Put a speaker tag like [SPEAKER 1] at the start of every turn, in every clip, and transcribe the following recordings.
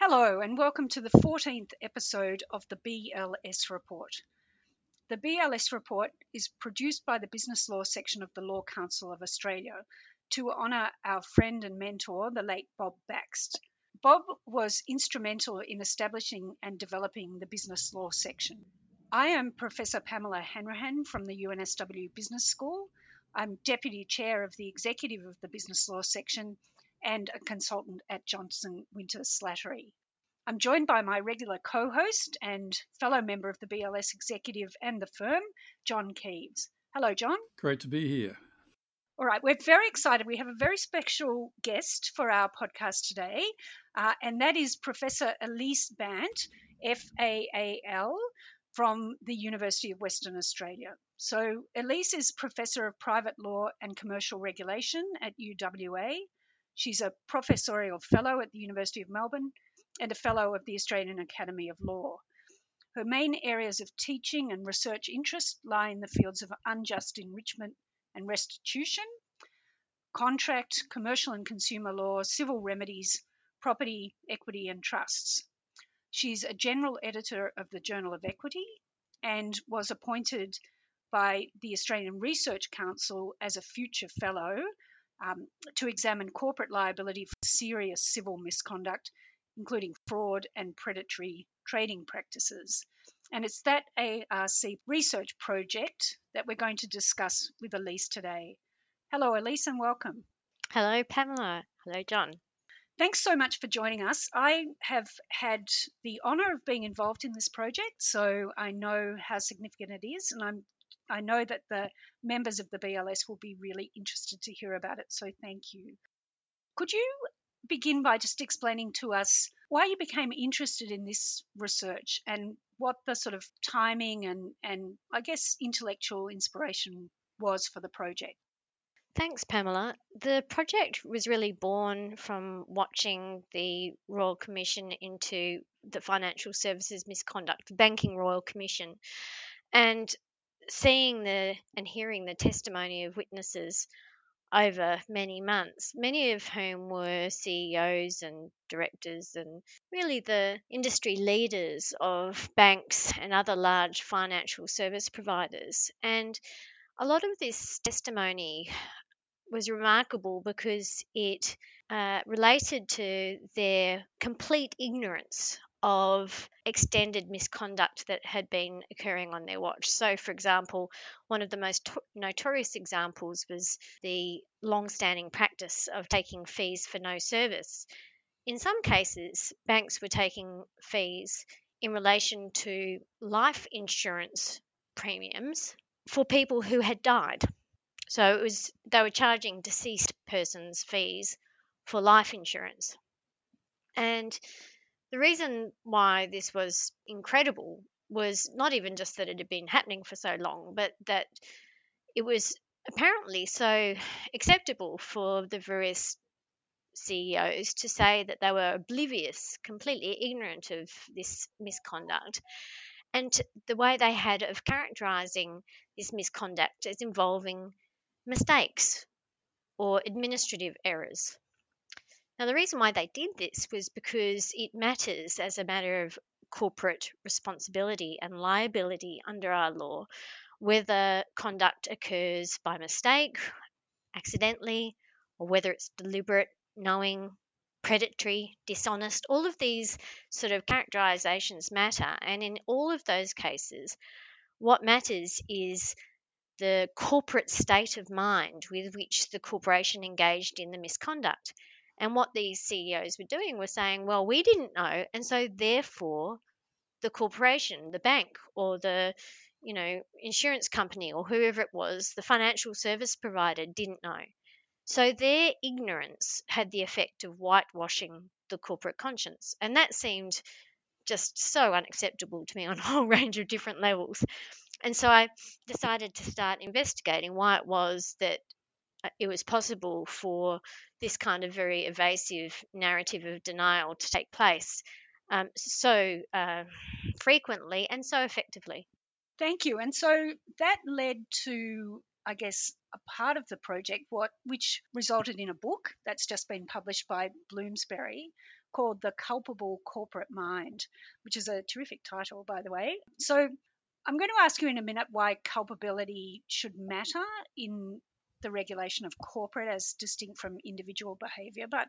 [SPEAKER 1] Hello, and welcome to the 14th episode of the BLS Report. The BLS Report is produced by the Business Law section of the Law Council of Australia to honour our friend and mentor, the late Bob Baxt. Bob was instrumental in establishing and developing the Business Law section. I am Professor Pamela Hanrahan from the UNSW Business School. I'm Deputy Chair of the Executive of the Business Law section and a consultant at Johnson Winter Slattery. I'm joined by my regular co host and fellow member of the BLS executive and the firm, John Keeves. Hello, John.
[SPEAKER 2] Great to be here.
[SPEAKER 1] All right, we're very excited. We have a very special guest for our podcast today, uh, and that is Professor Elise Bant, FAAL, from the University of Western Australia. So, Elise is Professor of Private Law and Commercial Regulation at UWA. She's a professorial fellow at the University of Melbourne and a Fellow of the Australian Academy of Law. Her main areas of teaching and research interest lie in the fields of unjust enrichment and restitution, contract, commercial and consumer law, civil remedies, property, equity, and trusts. She's a general editor of the Journal of Equity and was appointed by the Australian Research Council as a future fellow um, to examine corporate liability for serious civil misconduct including fraud and predatory trading practices. And it's that ARC research project that we're going to discuss with Elise today. Hello, Elise, and welcome.
[SPEAKER 3] Hello, Pamela. Hello, John.
[SPEAKER 1] Thanks so much for joining us. I have had the honour of being involved in this project, so I know how significant it is, and I'm I know that the members of the BLS will be really interested to hear about it, so thank you. Could you begin by just explaining to us why you became interested in this research and what the sort of timing and, and I guess intellectual inspiration was for the project.
[SPEAKER 3] Thanks, Pamela. The project was really born from watching the Royal Commission into the Financial Services Misconduct, the Banking Royal Commission, and seeing the and hearing the testimony of witnesses over many months, many of whom were CEOs and directors and really the industry leaders of banks and other large financial service providers. And a lot of this testimony was remarkable because it uh, related to their complete ignorance of extended misconduct that had been occurring on their watch. So, for example, one of the most to- notorious examples was the long standing practice of taking fees for no service. In some cases, banks were taking fees in relation to life insurance premiums for people who had died. So it was they were charging deceased persons fees for life insurance. And the reason why this was incredible was not even just that it had been happening for so long, but that it was apparently so acceptable for the various CEOs to say that they were oblivious, completely ignorant of this misconduct, and the way they had of characterizing this misconduct as involving mistakes or administrative errors. Now, the reason why they did this was because it matters as a matter of corporate responsibility and liability under our law whether conduct occurs by mistake, accidentally, or whether it's deliberate, knowing, predatory, dishonest. All of these sort of characterizations matter. And in all of those cases, what matters is the corporate state of mind with which the corporation engaged in the misconduct. And what these CEOs were doing was saying, well, we didn't know. And so therefore, the corporation, the bank, or the you know, insurance company or whoever it was, the financial service provider didn't know. So their ignorance had the effect of whitewashing the corporate conscience. And that seemed just so unacceptable to me on a whole range of different levels. And so I decided to start investigating why it was that uh, it was possible for this kind of very evasive narrative of denial to take place um, so uh, frequently and so effectively.
[SPEAKER 1] Thank you. And so that led to I guess, a part of the project, what which resulted in a book that's just been published by Bloomsbury called The Culpable Corporate Mind, which is a terrific title, by the way. So I'm going to ask you in a minute why culpability should matter in the regulation of corporate as distinct from individual behaviour. But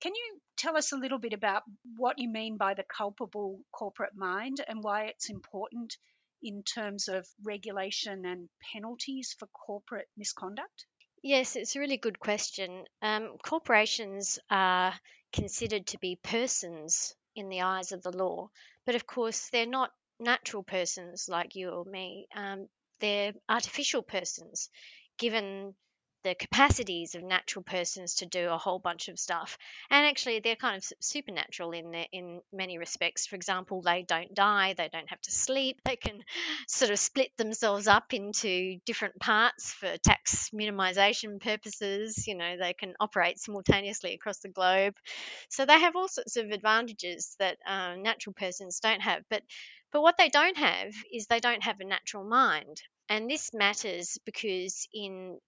[SPEAKER 1] can you tell us a little bit about what you mean by the culpable corporate mind and why it's important in terms of regulation and penalties for corporate misconduct?
[SPEAKER 3] Yes, it's a really good question. Um, corporations are considered to be persons in the eyes of the law, but of course, they're not natural persons like you or me. Um, they're artificial persons, given the capacities of natural persons to do a whole bunch of stuff. And actually, they're kind of supernatural in their, in many respects. For example, they don't die, they don't have to sleep, they can sort of split themselves up into different parts for tax minimization purposes. You know, they can operate simultaneously across the globe. So they have all sorts of advantages that uh, natural persons don't have. But but what they don't have is they don't have a natural mind. And this matters because in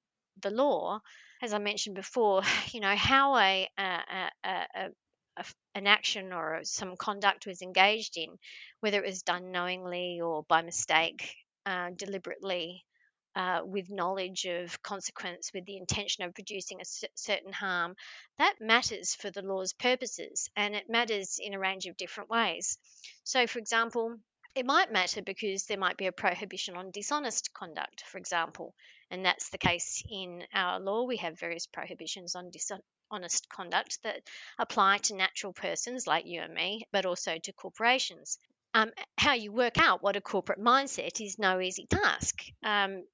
[SPEAKER 3] the law, as I mentioned before, you know, how a, a, a, a an action or some conduct was engaged in, whether it was done knowingly or by mistake, uh, deliberately, uh, with knowledge of consequence, with the intention of producing a c- certain harm, that matters for the law's purposes and it matters in a range of different ways. So, for example, it might matter because there might be a prohibition on dishonest conduct, for example, and that's the case in our law. We have various prohibitions on dishonest conduct that apply to natural persons like you and me, but also to corporations. Um, how you work out what a corporate mindset is no easy task, um,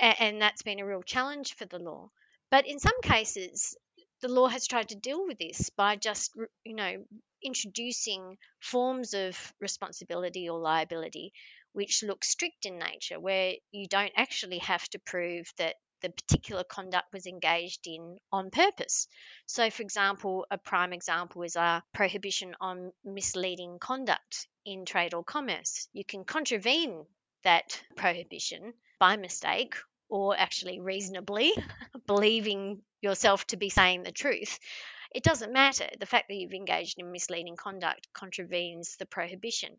[SPEAKER 3] and that's been a real challenge for the law. But in some cases, the law has tried to deal with this by just, you know, introducing forms of responsibility or liability which look strict in nature, where you don't actually have to prove that the particular conduct was engaged in on purpose. So, for example, a prime example is our prohibition on misleading conduct in trade or commerce. You can contravene that prohibition by mistake or actually reasonably believing yourself to be saying the truth it doesn't matter. The fact that you've engaged in misleading conduct contravenes the prohibition.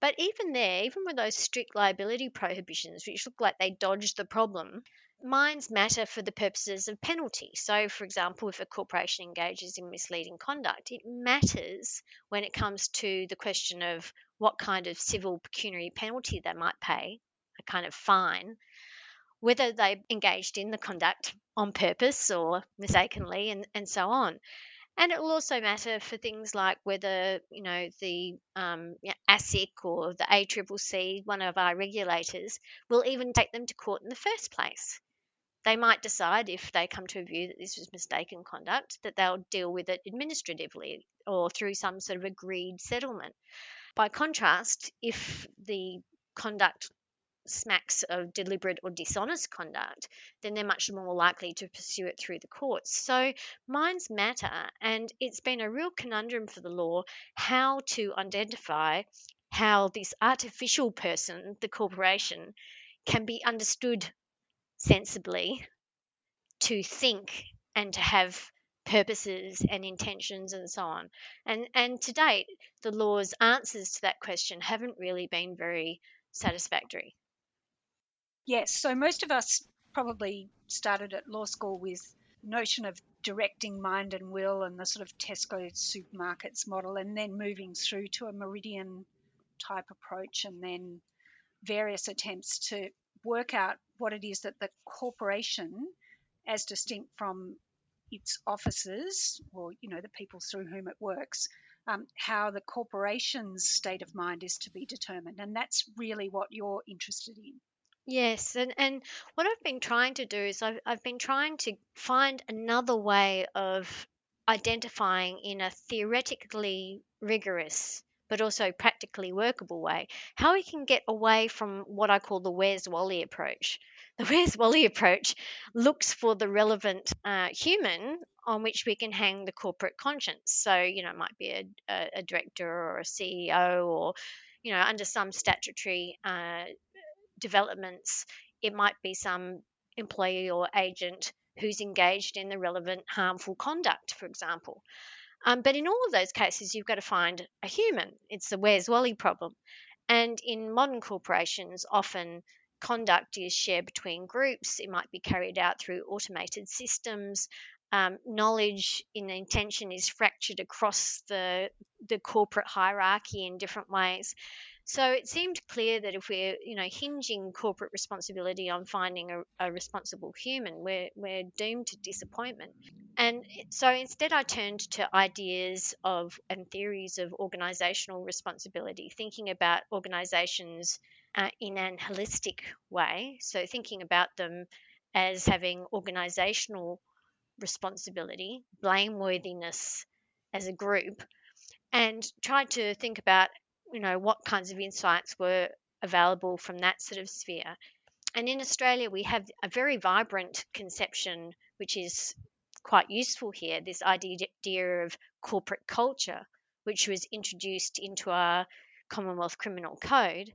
[SPEAKER 3] But even there, even with those strict liability prohibitions, which look like they dodge the problem, minds matter for the purposes of penalty. So, for example, if a corporation engages in misleading conduct, it matters when it comes to the question of what kind of civil pecuniary penalty they might pay, a kind of fine, whether they engaged in the conduct on purpose or mistakenly, and, and so on. And it will also matter for things like whether, you know, the um, ASIC or the ACCC, one of our regulators, will even take them to court in the first place. They might decide, if they come to a view that this was mistaken conduct, that they'll deal with it administratively or through some sort of agreed settlement. By contrast, if the conduct smacks of deliberate or dishonest conduct, then they're much more likely to pursue it through the courts. So minds matter, and it's been a real conundrum for the law how to identify how this artificial person, the corporation, can be understood sensibly to think and to have purposes and intentions and so on. And and to date, the law's answers to that question haven't really been very satisfactory.
[SPEAKER 1] Yes, so most of us probably started at law school with notion of directing mind and will and the sort of Tesco supermarkets model and then moving through to a meridian type approach and then various attempts to work out what it is that the corporation as distinct from its officers or you know the people through whom it works um, how the corporation's state of mind is to be determined. And that's really what you're interested in
[SPEAKER 3] Yes, and, and what I've been trying to do is I've, I've been trying to find another way of identifying in a theoretically rigorous but also practically workable way how we can get away from what I call the Where's Wally approach. The Where's Wally approach looks for the relevant uh, human on which we can hang the corporate conscience. So, you know, it might be a, a, a director or a CEO or, you know, under some statutory uh, developments, it might be some employee or agent who's engaged in the relevant harmful conduct, for example. Um, but in all of those cases, you've got to find a human. It's the where's Wally problem. And in modern corporations, often conduct is shared between groups. It might be carried out through automated systems. Um, knowledge in intention is fractured across the the corporate hierarchy in different ways. So it seemed clear that if we're, you know, hinging corporate responsibility on finding a, a, responsible human, we're, we're doomed to disappointment. And so instead, I turned to ideas of and theories of organizational responsibility, thinking about organizations uh, in an holistic way. So thinking about them as having organizational responsibility, blameworthiness as a group, and tried to think about you know what kinds of insights were available from that sort of sphere. And in Australia, we have a very vibrant conception, which is quite useful here this idea of corporate culture, which was introduced into our Commonwealth Criminal Code,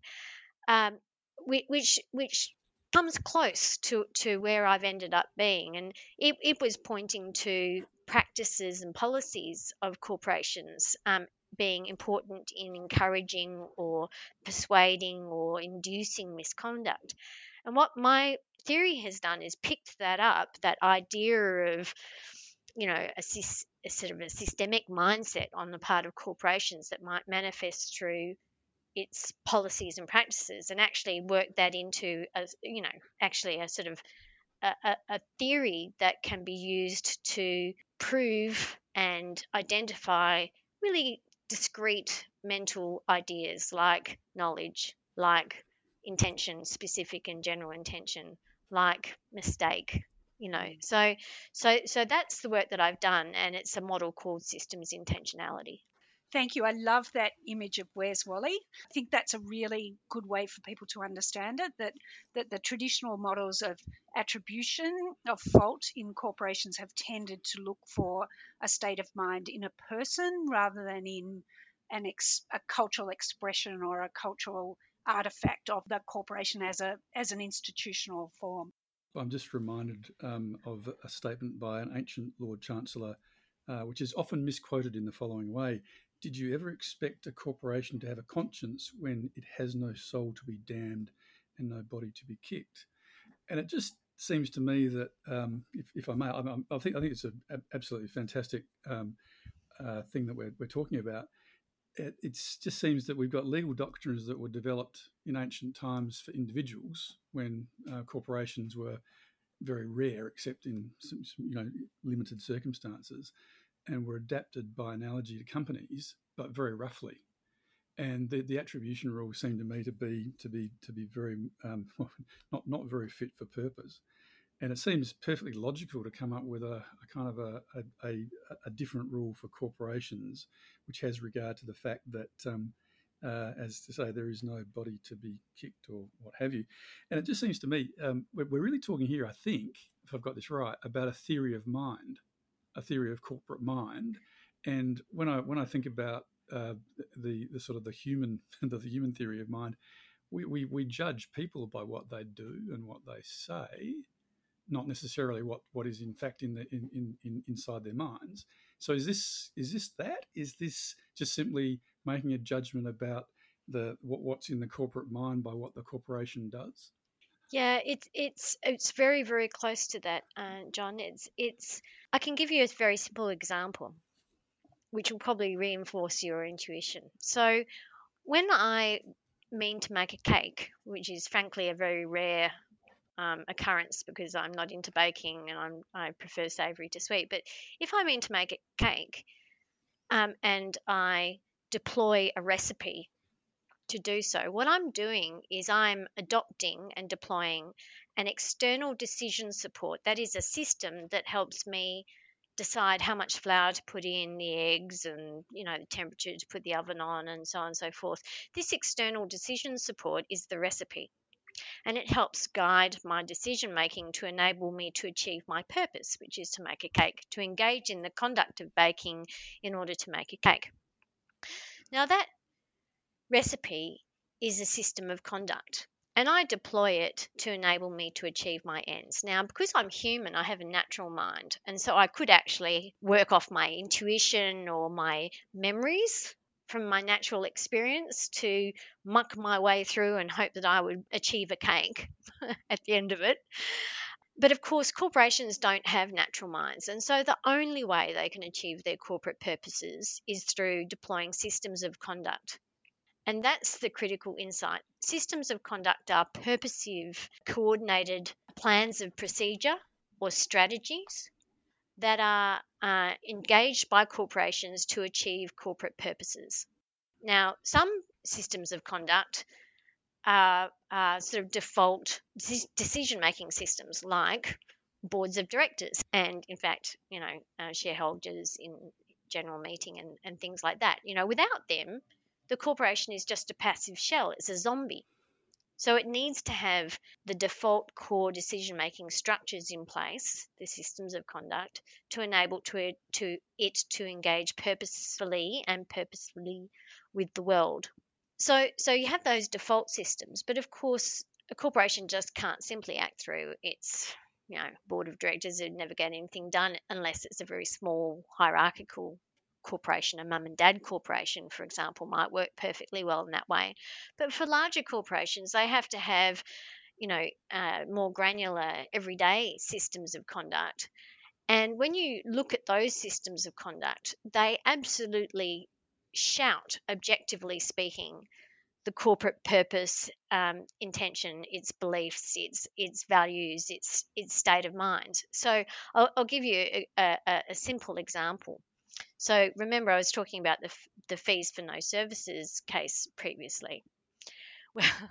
[SPEAKER 3] um, which, which comes close to, to where I've ended up being. And it, it was pointing to practices and policies of corporations um, being important in encouraging or persuading or inducing misconduct. And what my theory has done is picked that up, that idea of, you know, a, a sort of a systemic mindset on the part of corporations that might manifest through its policies and practices and actually work that into a you know actually a sort of a, a, theory that can be used to prove and identify really discrete mental ideas like knowledge, like intention, specific and general intention, like mistake, you know. Mm. So so so that's the work that I've done and it's a model called systems intentionality.
[SPEAKER 1] Thank you. I love that image of Where's Wally. I think that's a really good way for people to understand it that, that the traditional models of attribution of fault in corporations have tended to look for a state of mind in a person rather than in an ex, a cultural expression or a cultural artifact of the corporation as a as an institutional form.
[SPEAKER 2] I'm just reminded um, of a statement by an ancient Lord Chancellor, uh, which is often misquoted in the following way did you ever expect a corporation to have a conscience when it has no soul to be damned and no body to be kicked? And it just seems to me that, um, if, if, I may, I, I, think I think it's an absolutely fantastic um, uh, thing that we're, we're talking about. It just seems that we've got legal doctrines that were developed in ancient times for individuals when uh, corporations were very rare, except in some, you know limited circumstances and were adapted by analogy to companies, but very roughly. And the, the attribution rule seemed to me to be to be to be very um, not not very fit for purpose. And it seems perfectly logical to come up with a, a kind of a, a, a, different rule for corporations, which has regard to the fact that, um, uh, as to say, there is no body to be kicked or what have you. And it just seems to me um, we're, we're really talking here, I think, if I've got this right, about a theory of mind a theory of corporate mind. And when I when I think about uh, the the sort of the human the, the human theory of mind, we, we we judge people by what they do and what they say, not necessarily what what is in fact in the in, in, in inside their minds. So is this is this that? Is this just simply making a judgment about the what, what's in the corporate mind by what the corporation does?
[SPEAKER 3] Yeah, it's it's it's very very close to that, uh, John. It's it's. I can give you a very simple example, which will probably reinforce your intuition. So, when I mean to make a cake, which is frankly a very rare um, occurrence because I'm not into baking and I'm I prefer savoury to sweet. But if I mean to make a cake, um, and I deploy a recipe to do so. What I'm doing is I'm adopting and deploying an external decision support. That is a system that helps me decide how much flour to put in the eggs and you know the temperature to put the oven on and so on and so forth. This external decision support is the recipe. And it helps guide my decision making to enable me to achieve my purpose, which is to make a cake, to engage in the conduct of baking in order to make a cake. Now, that recipe is a system of conduct. and I deploy it to enable me to achieve my ends. Now, because I'm human, I have a natural mind, and so I could actually work off my intuition or my memories from my natural experience to muck my way through and hope that I would achieve a cake at the end of it. But of course, corporations don't have natural minds, and so the only way they can achieve their corporate purposes is through deploying systems of conduct. And that's the critical insight. Systems of conduct are purposive, coordinated plans of procedure or strategies that are uh, engaged by corporations to achieve corporate purposes. Now, some systems of conduct are, are sort of default decision making systems like boards of directors and, in fact, you know, uh, shareholders in general meeting and, and things like that. You know, without them, the corporation is just a passive shell, it's a zombie. So it needs to have the default core decision making structures in place, the systems of conduct, to enable to, to it to engage purposefully and purposefully with the world. So so you have those default systems, but of course a corporation just can't simply act through its you know board of directors who never get anything done unless it's a very small hierarchical corporation, a mum and dad corporation, for example, might work perfectly well in that way. But for larger corporations, they have to have, you know, uh, more granular everyday systems of conduct. And when you look at those systems of conduct, they absolutely shout, objectively speaking, the corporate purpose, um, intention, its beliefs, its its values, its its state of mind. So I'll, I'll give you a, a, a, simple example. So remember, I was talking about the, the fees for no services case previously. Well,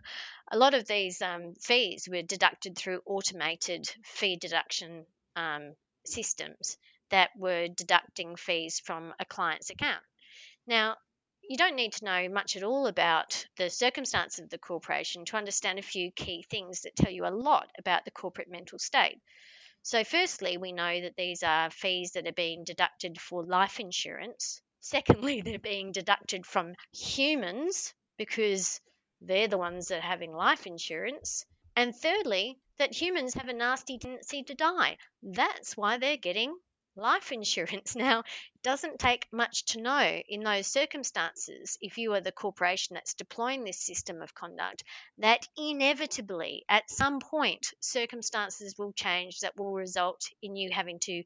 [SPEAKER 3] a lot of these um, fees were deducted through automated fee deduction um, systems that were deducting fees from a client's account. Now, you don't need to know much at all about the circumstance of the corporation to understand a few key things that tell you a lot about the corporate mental state. So, firstly, we know that these are fees that are being deducted for life insurance. Secondly, they're being deducted from humans because they're the ones that are having life insurance. And thirdly, that humans have a nasty tendency to die. That's why they're getting life insurance. Now, it doesn't take much to know in those circumstances, if you are the corporation that's deploying this system of conduct, that inevitably at some point circumstances will change that will result in you having to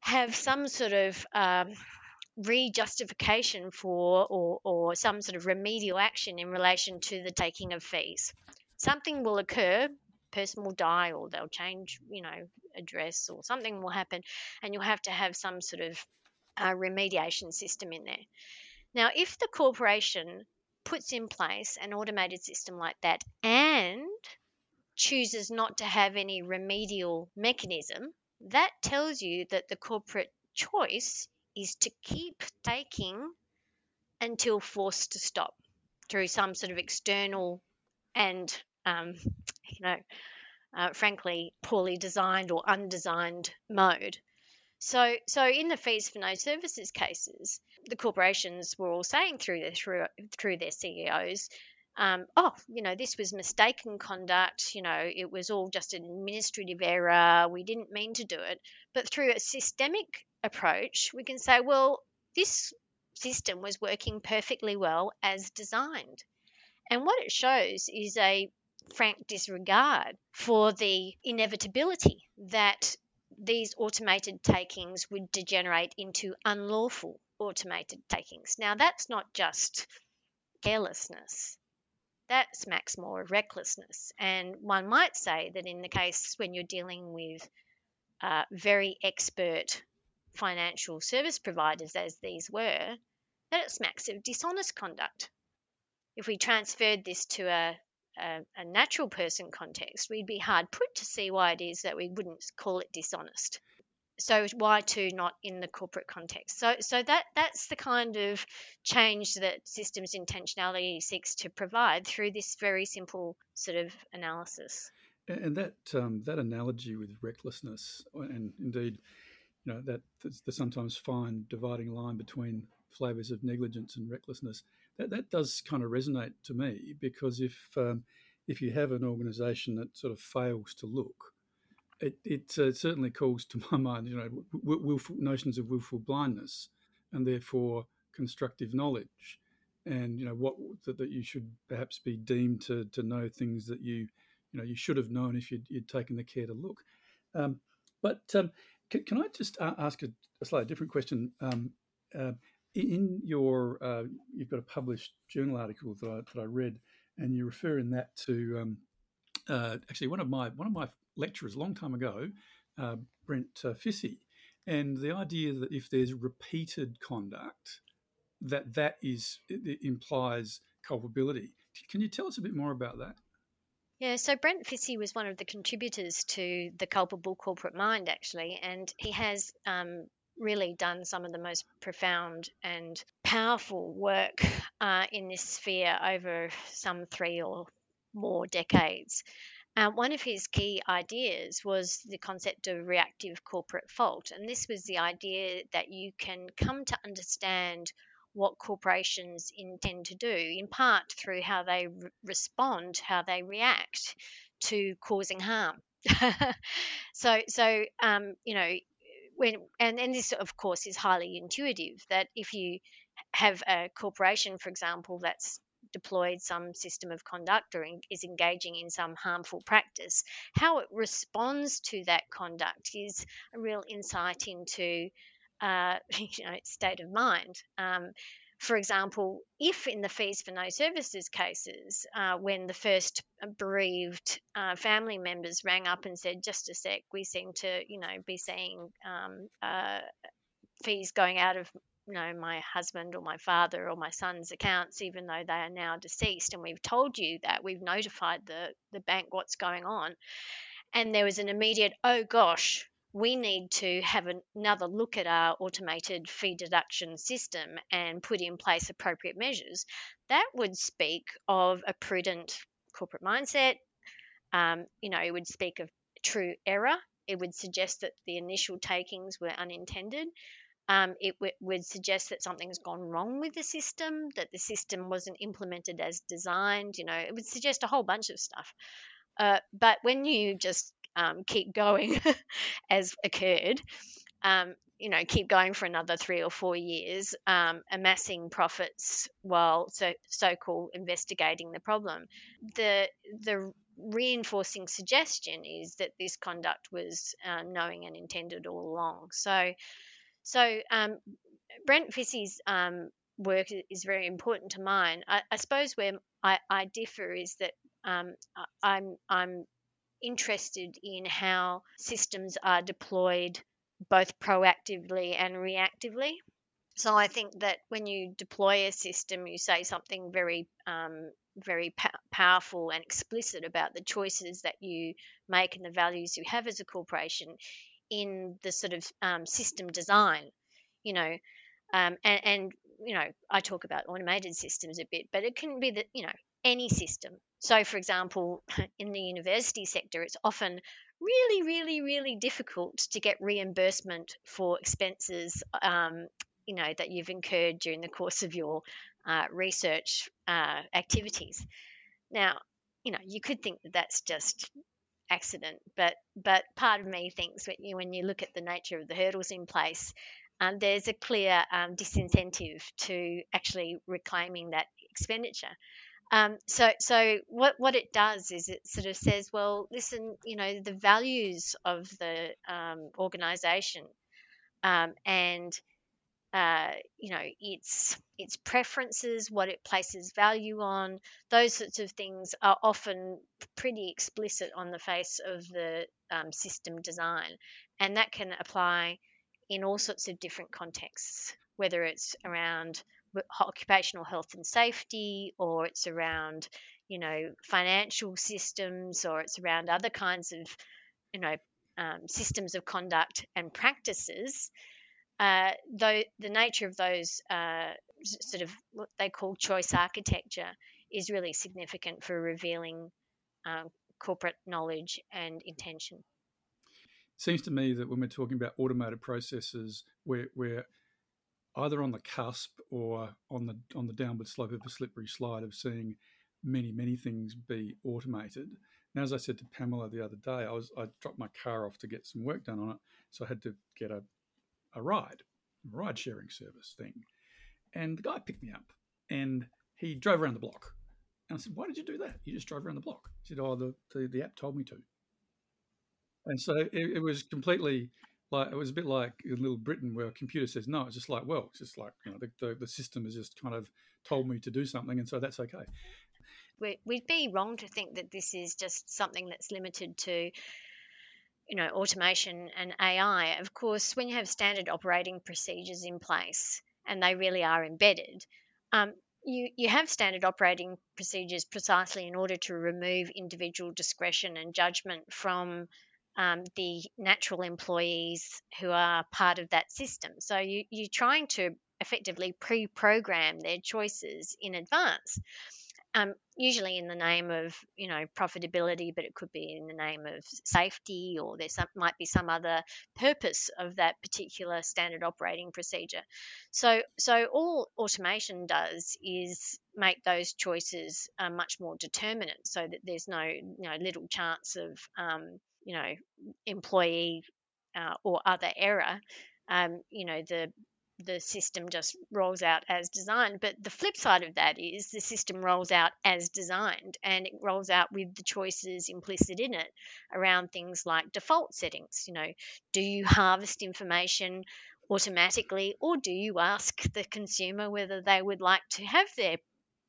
[SPEAKER 3] have some sort of um, re-justification for or, or some sort of remedial action in relation to the taking of fees. Something will occur person will die or they'll change, you know, address or something will happen, and you'll have to have some sort of uh, remediation system in there. Now, if the corporation puts in place an automated system like that and chooses not to have any remedial mechanism, that tells you that the corporate choice is to keep taking until forced to stop through some sort of external and um, you know, uh, frankly, poorly designed or undesigned mode. So, so in the fees for no services cases, the corporations were all saying through their through, through their CEOs, um, oh, you know, this was mistaken conduct. You know, it was all just an administrative error. We didn't mean to do it. But through a systemic approach, we can say, well, this system was working perfectly well as designed. And what it shows is a frank disregard for the inevitability that these automated takings would degenerate into unlawful automated takings. Now, that's not just carelessness, that smacks more of recklessness. And one might say that in the case when you're dealing with uh, very expert financial service providers, as these were, that it smacks of dishonest conduct. If we transferred this to a a, a natural person context, we'd be hard put to see why it is that we wouldn't call it dishonest. So why too not in the corporate context? So so that that's the kind of change that systems intentionality seeks to provide through this very simple sort of analysis.
[SPEAKER 2] And that um, that analogy with recklessness and indeed you know that the sometimes fine dividing line between flavors of negligence and recklessness that, that does kind of resonate to me because if um, if you have an organisation that sort of fails to look, it, it uh, certainly calls to my mind, you know, willful, notions of willful blindness, and therefore constructive knowledge, and you know what that, that you should perhaps be deemed to to know things that you you know you should have known if you'd, you'd taken the care to look. Um, but um, can, I just ask a, a, slightly different question? Um, uh, in your, uh, you've got a published journal article that I, that I read, and you refer in that to um, uh, actually one of my one of my lecturers a long time ago, uh, Brent uh, Fisse, and the idea that if there's repeated conduct, that that is implies culpability. Can you tell us a bit more about that?
[SPEAKER 3] Yeah, so Brent Fisse was one of the contributors to the culpable corporate mind, actually, and he has um, really done some of the most profound and powerful work uh, in this sphere over some three or more decades. Uh, one of his key ideas was the concept of reactive corporate fault, and this was the idea that you can come to understand what corporations intend to do, in part through how they re- respond, how they react to causing harm. so, so um, you know, when and, and this of course is highly intuitive that if you have a corporation, for example, that's deployed some system of conduct or in, is engaging in some harmful practice, how it responds to that conduct is a real insight into uh, you know, state of mind. Um, for example, if in the fees for no services cases, uh, when the first bereaved uh, family members rang up and said, "Just a sec, we seem to, you know, be seeing um, uh, fees going out of you know my husband or my father or my son's accounts even though they are now deceased and we've told you that we've notified the the bank what's going on. And there was an immediate oh gosh we need to have another look at our automated fee deduction system and put in place appropriate measures. That would speak of a prudent corporate mindset. Um, you know, it would speak of true error. It would suggest that the initial takings were unintended. Um, it w- would suggest that something's gone wrong with the system, that the system wasn't implemented as designed. You know, it would suggest a whole bunch of stuff. Uh, but when you just um, keep going as occurred, um, you know, keep going for another three or four years, um, amassing profits while so so-called investigating the problem. The the reinforcing suggestion is that this conduct was uh, knowing and intended all along. So, so um, Brent Fisse's um, work is very important to mine. I, I suppose where I, I, differ is that um, I'm I'm interested in how systems are deployed both proactively and reactively. So I think that when you deploy a system, you say something very, um, very pa- powerful and explicit about the choices that you make and the values you have as a corporation in the sort of um, system design, you know, um, and, and you know, I talk about automated systems a bit, but it can be that you know any system. So, for example, in the university sector, it's often really, really, really difficult to get reimbursement for expenses, um, you know, that you've incurred during the course of your uh, research uh, activities. Now, you know, you could think that that's just accident, but but part of me thinks that you, when you look at the nature of the hurdles in place, um, there's a clear um, disincentive to actually reclaiming that expenditure. Um, so, so what what it does is it sort of says, well, listen, you know, the values of the um, organisation um, and uh, you know its its preferences, what it places value on, those sorts of things are often pretty explicit on the face of the um, system design, and that can apply in all sorts of different contexts, whether it's around occupational health and safety, or it's around, you know, financial systems, or it's around other kinds of, you know, um, systems of conduct and practices. Uh, though the nature of those uh, sort of what they call choice architecture is really significant for revealing um, corporate knowledge and intention.
[SPEAKER 2] Seems to me that when we're talking about automated processes, we're, we're either on the cusp or on the on the downward slope of a slippery slide of seeing many, many things be automated. Now, as I said to Pamela the other day, I was I dropped my car off to get some work done on it, so I had to get a, a ride, a ride sharing service thing. And the guy picked me up and he drove around the block. And I said, Why did you do that? You just drove around the block. He said, Oh, the, the, the app told me to. And so it, it, was completely like, it was a bit like in Little Britain where a computer says no. It's just like, well, it's just like, you know, the, the, the system has just kind of told me to do something. And so that's okay.
[SPEAKER 3] We'd be wrong to think that this is just something that's limited to you know automation and AI. Of course, when you have standard operating procedures in place and they really are embedded, um, you, you have standard operating procedures precisely in order to remove individual discretion and judgment from um, the natural employees who are part of that system. So you, you're trying to effectively pre program their choices in advance um, usually in the name of you know profitability, but it could be in the name of safety, or there might be some other purpose of that particular standard operating procedure. So, so all automation does is make those choices uh, much more determinate, so that there's no you know little chance of um, you know employee uh, or other error. Um, you know the the system just rolls out as designed. But the flip side of that is the system rolls out as designed and it rolls out with the choices implicit in it around things like default settings. You know, do you harvest information automatically or do you ask the consumer whether they would like to have their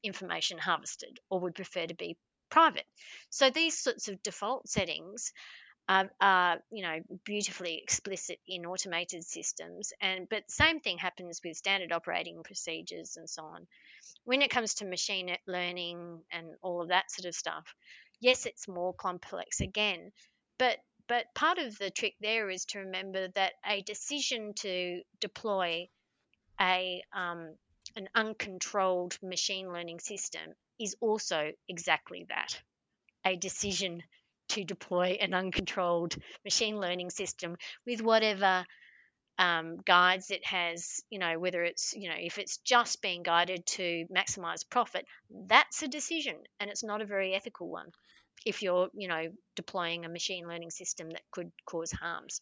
[SPEAKER 3] information harvested or would prefer to be private? So these sorts of default settings are, are, you know beautifully explicit in automated systems and but same thing happens with standard operating procedures and so on. When it comes to machine learning and all of that sort of stuff yes it's more complex again but but part of the trick there is to remember that a decision to deploy a um, an uncontrolled machine learning system is also exactly that a decision to deploy an uncontrolled machine learning system with whatever um, guides it has, you know, whether it's, you know, if it's just being guided to maximize profit, that's a decision and it's not a very ethical one if you're, you know, deploying a machine learning system that could cause harms.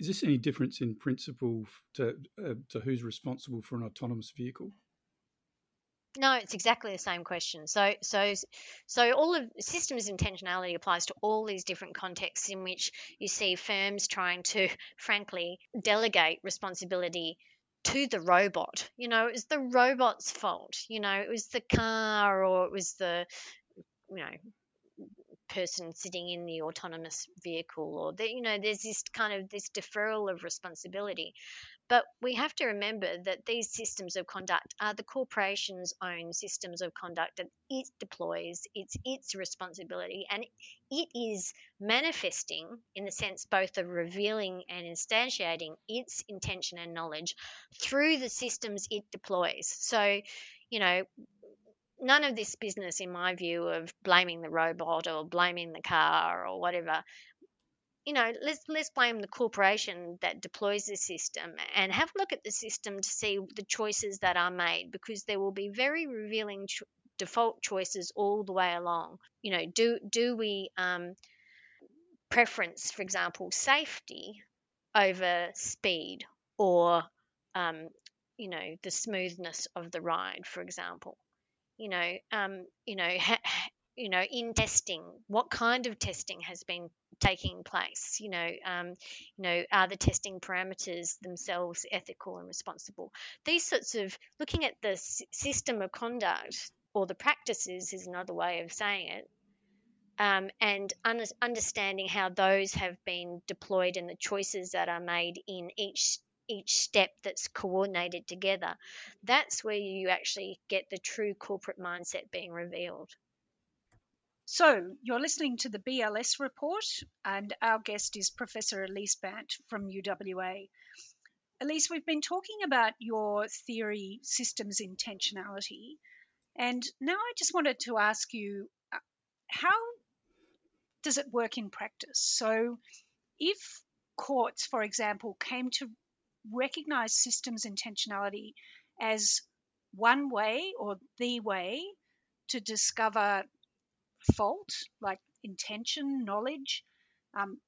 [SPEAKER 2] Is this any difference in principle to, uh, to who's responsible for an autonomous vehicle?
[SPEAKER 3] No, it's exactly the same question. So, so, so all of systems intentionality applies to all these different contexts in which you see firms trying to, frankly, delegate responsibility to the robot. You know, it was the robot's fault. You know, it was the car or it was the, you know, person sitting in the autonomous vehicle or you know there's this kind of this deferral of responsibility but we have to remember that these systems of conduct are the corporation's own systems of conduct that it deploys. It's its responsibility and it is manifesting, in the sense both of revealing and instantiating its intention and knowledge through the systems it deploys. So, you know, none of this business, in my view, of blaming the robot or blaming the car or whatever you know, let's let's blame the corporation that deploys the system and have a look at the system to see the choices that are made because there will be very revealing cho- default choices all the way along. You know, do do we um, preference, for example, safety over speed or um, you know the smoothness of the ride, for example? You know, um, you know, ha- you know, in testing, what kind of testing has been taking place? You know, um, you know, are the testing parameters themselves ethical and responsible? These sorts of looking at the system of conduct or the practices is another way of saying it. Um, and un- understanding how those have been deployed and the choices that are made in each each step that's coordinated together that's where you actually get the true corporate mindset being revealed
[SPEAKER 1] so, you're listening to the BLS report, and our guest is Professor Elise Bant from UWA. Elise, we've been talking about your theory, systems intentionality, and now I just wanted to ask you uh, how does it work in practice? So, if courts, for example, came to recognize systems intentionality as one way or the way to discover fault, like intention, knowledge, um,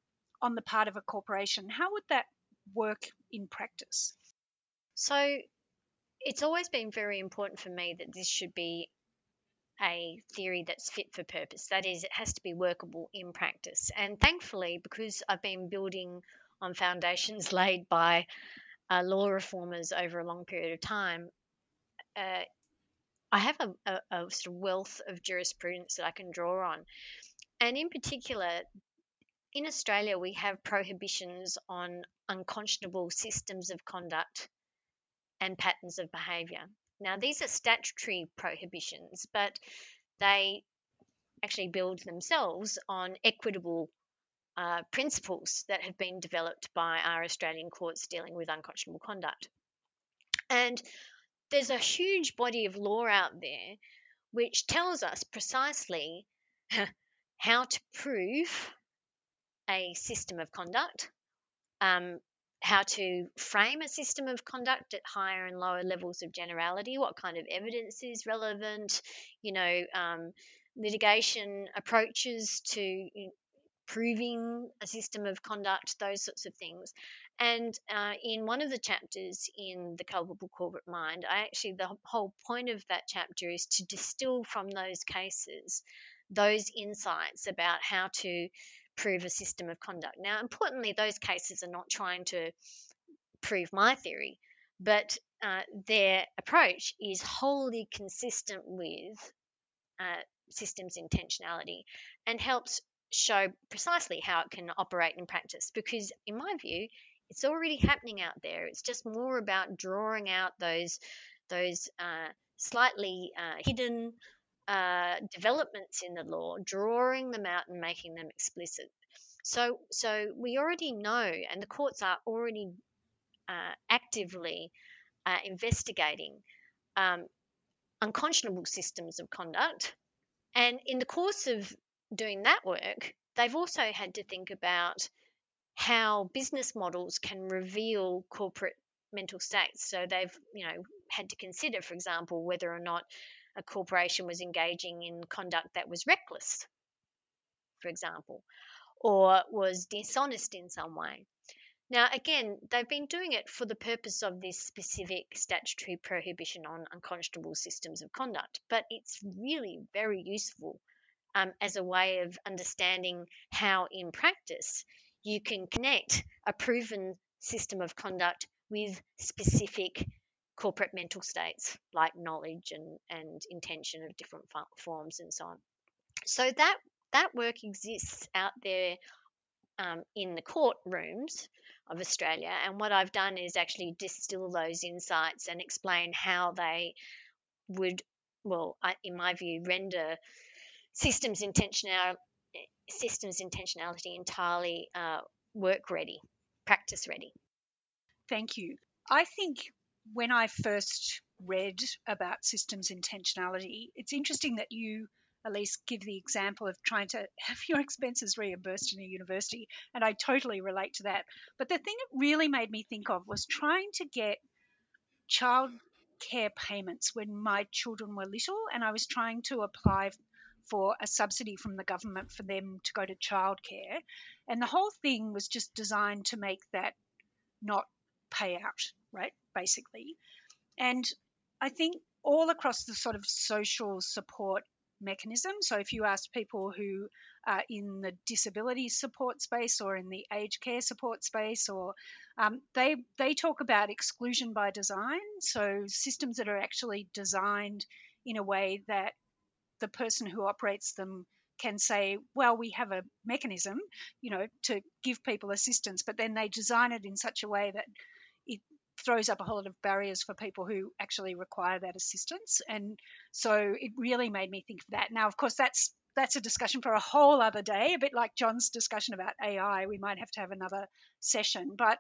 [SPEAKER 1] on the part of a corporation. How would that work in practice?
[SPEAKER 3] So it's always been very important for me that this should be a theory that's fit for purpose. That is, it has to be workable in practice. And thankfully, because I've been building on foundations laid by uh, law reformers over a long period of time, uh, I have a, a, a sort of wealth of jurisprudence that I can draw on. And in particular, in Australia, we have prohibitions on unconscionable systems of conduct and patterns of behaviour. Now, these are statutory prohibitions, but they actually build themselves on equitable uh, principles that have been developed by our Australian courts dealing with unconscionable conduct. And there's a huge body of law out there which tells us precisely how to prove a system of conduct, um, how to frame a system of conduct at higher and lower levels of generality, what kind of evidence is relevant, you know, um, litigation approaches to proving a system of conduct, those sorts of things. And uh, in one of the chapters in The Culpable Corporate Mind, I actually, the whole point of that chapter is to distill from those cases those insights about how to prove a system of conduct. Now, importantly, those cases are not trying to prove my theory, but uh, their approach is wholly consistent with uh, systems intentionality and helps show precisely how it can operate in practice. Because, in my view, it's already happening out there. It's just more about drawing out those those uh, slightly uh, hidden uh, developments in the law, drawing them out and making them explicit. So, so we already know, and the courts are already uh, actively uh, investigating um, unconscionable systems of conduct. And in the course of doing that work, they've also had to think about how business models can reveal corporate mental states. So they've, you know, had to consider, for example, whether or not a corporation was engaging in conduct that was reckless, for example, or was dishonest in some way. Now, again, they've been doing it for the purpose of this specific statutory prohibition on unconscionable systems of conduct, but it's really very useful um, as a way of understanding how, in practice, you can connect a proven system of conduct with specific corporate mental states like knowledge and, and intention of different forms and so on. So that that work exists out there um, in the courtrooms of Australia, and what I've done is actually distill those insights and explain how they would, well, in my view, render systems intentionality systems intentionality entirely uh, work ready, practice ready.
[SPEAKER 1] Thank you. I think when I first read about systems intentionality, it's interesting that you, Elise, give the example of trying to have your expenses reimbursed in a university, and I totally relate to that. But the thing it really made me think of was trying to get child care payments when my children were little, and I was trying to apply for a subsidy from the government for them to go to childcare. And the whole thing was just designed to make that not pay out, right? Basically. And I think all across the sort of social support mechanism. So if you ask people who are in the disability support space or in the aged care support space, or um, they they talk about exclusion by design. So systems that are actually designed in a way that the person who operates them can say, well, we have a mechanism, you know, to give people assistance, but then they design it in such a way that it throws up a whole lot of barriers for people who actually require that assistance. And so it really made me think of that. Now, of course, that's that's a discussion for a whole other day, a bit like John's discussion about AI. We might have to have another session. But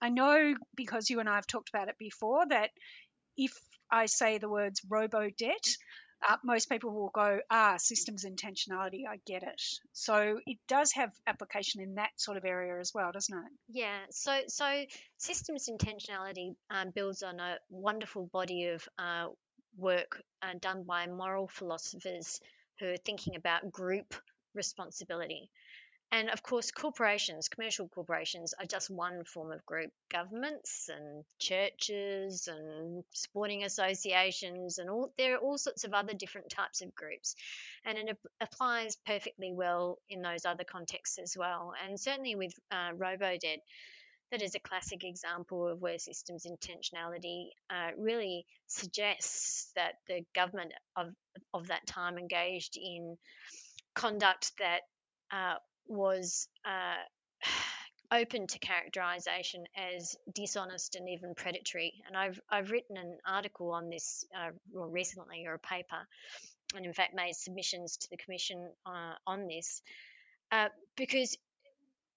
[SPEAKER 1] I know because you and I have talked about it before that if I say the words robo debt, uh, most people will go, ah, systems intentionality, I get it. So it does have application in that sort of area as well, doesn't it?
[SPEAKER 3] Yeah. So so systems intentionality um, builds on a wonderful body of uh, work uh, done by moral philosophers who are thinking about group responsibility. And of course, corporations, commercial corporations, are just one form of group. Governments and churches and sporting associations and all there are all sorts of other different types of groups, and it applies perfectly well in those other contexts as well. And certainly with uh, robo-debt, that is a classic example of where systems intentionality uh, really suggests that the government of of that time engaged in conduct that uh, was uh, open to characterization as dishonest and even predatory. And I've, I've written an article on this uh, recently, or a paper, and in fact made submissions to the Commission uh, on this, uh, because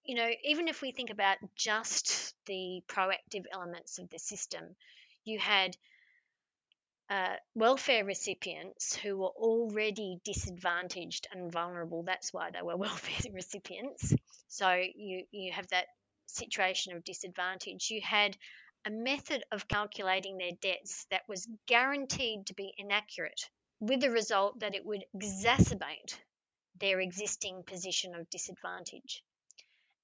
[SPEAKER 3] you know, even if we think about just the proactive elements of the system, you had uh, welfare recipients who were already disadvantaged and vulnerable. That's why they were welfare recipients. So you, you have that situation of disadvantage. You had a method of calculating their debts that was guaranteed to be inaccurate, with the result that it would exacerbate their existing position of disadvantage.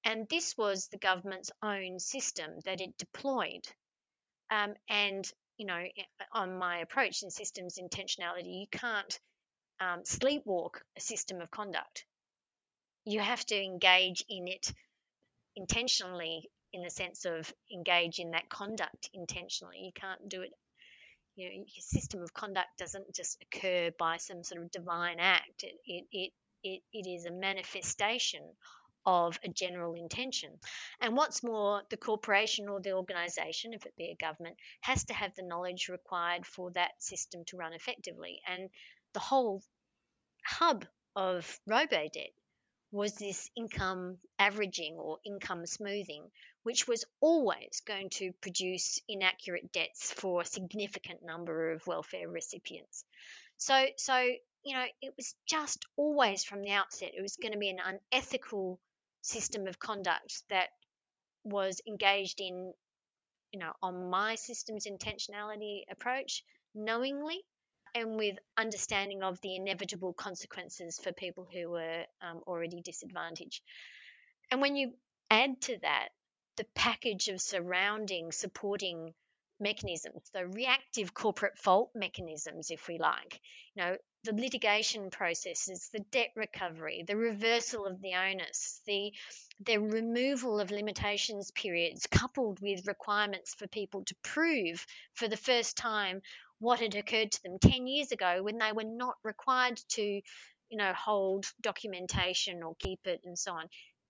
[SPEAKER 3] And this was the government's own system that it deployed. Um, and you know, on my approach in systems intentionality, you can't um, sleepwalk a system of conduct. You have to engage in it intentionally, in the sense of engage in that conduct intentionally. You can't do it. You know, your system of conduct doesn't just occur by some sort of divine act. It it it it, it is a manifestation of a general intention. And what's more, the corporation or the organization, if it be a government, has to have the knowledge required for that system to run effectively. And the whole hub of robo-debt was this income averaging or income smoothing, which was always going to produce inaccurate debts for a significant number of welfare recipients. So, so you know, it was just always from the outset, it was going to be an unethical system of conduct that was engaged in, you know, on my systems intentionality approach knowingly and with understanding of the inevitable consequences for people who were um, already disadvantaged. And when you add to that the package of surrounding, supporting mechanisms, the reactive corporate fault mechanisms, if we like, you know, the litigation processes, the debt recovery, the reversal of the onus, the the removal of limitations periods coupled with requirements for people to prove for the first time what had occurred to them 10 years ago when they were not required to you know hold documentation or keep it and so on.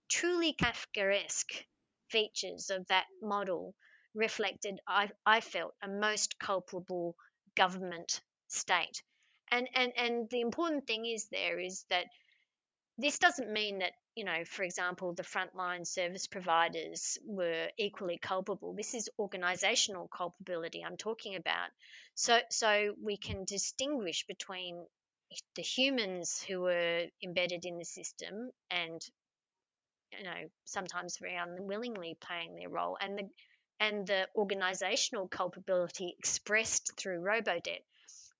[SPEAKER 3] Truly kafkaesque features of that model reflected i, I felt a most culpable government state and and and the important thing is there is that this doesn't mean that you know for example the frontline service providers were equally culpable. This is organizational culpability i'm talking about. So so we can distinguish between the humans who were embedded in the system and you know sometimes very unwillingly playing their role and the and the organizational culpability expressed through robo-debt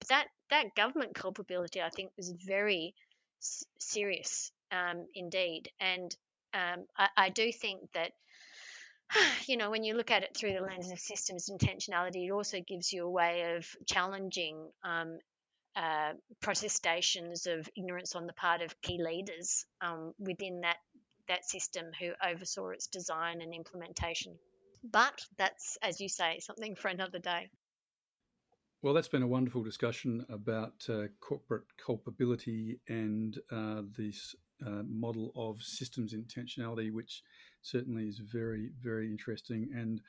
[SPEAKER 3] that that government culpability, I think, was very s- serious um, indeed. And um, I, I, do think that, you know, when you look at it through the lens of systems intentionality, it also gives you a way of challenging um, uh, protestations of ignorance on the part of key leaders um, within that that system who oversaw its design and implementation. But that's, as you say, something for another day.
[SPEAKER 2] Well, that's been a wonderful discussion about uh, corporate culpability and uh, this uh, model of systems intentionality, which certainly is very, very interesting. And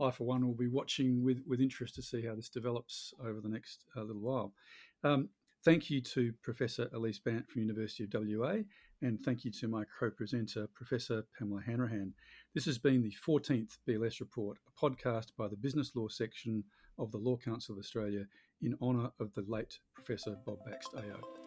[SPEAKER 2] I, for one, will be watching with, with interest to see how this develops over the next uh, little while. Um, thank you to Professor Elise Bant from University of WA, and thank you to my co-presenter, Professor Pamela Hanrahan. This has been the 14th BLS Report, a podcast by the Business Law section of the Law Council of Australia in honour of the late Professor Bob Baxt AO.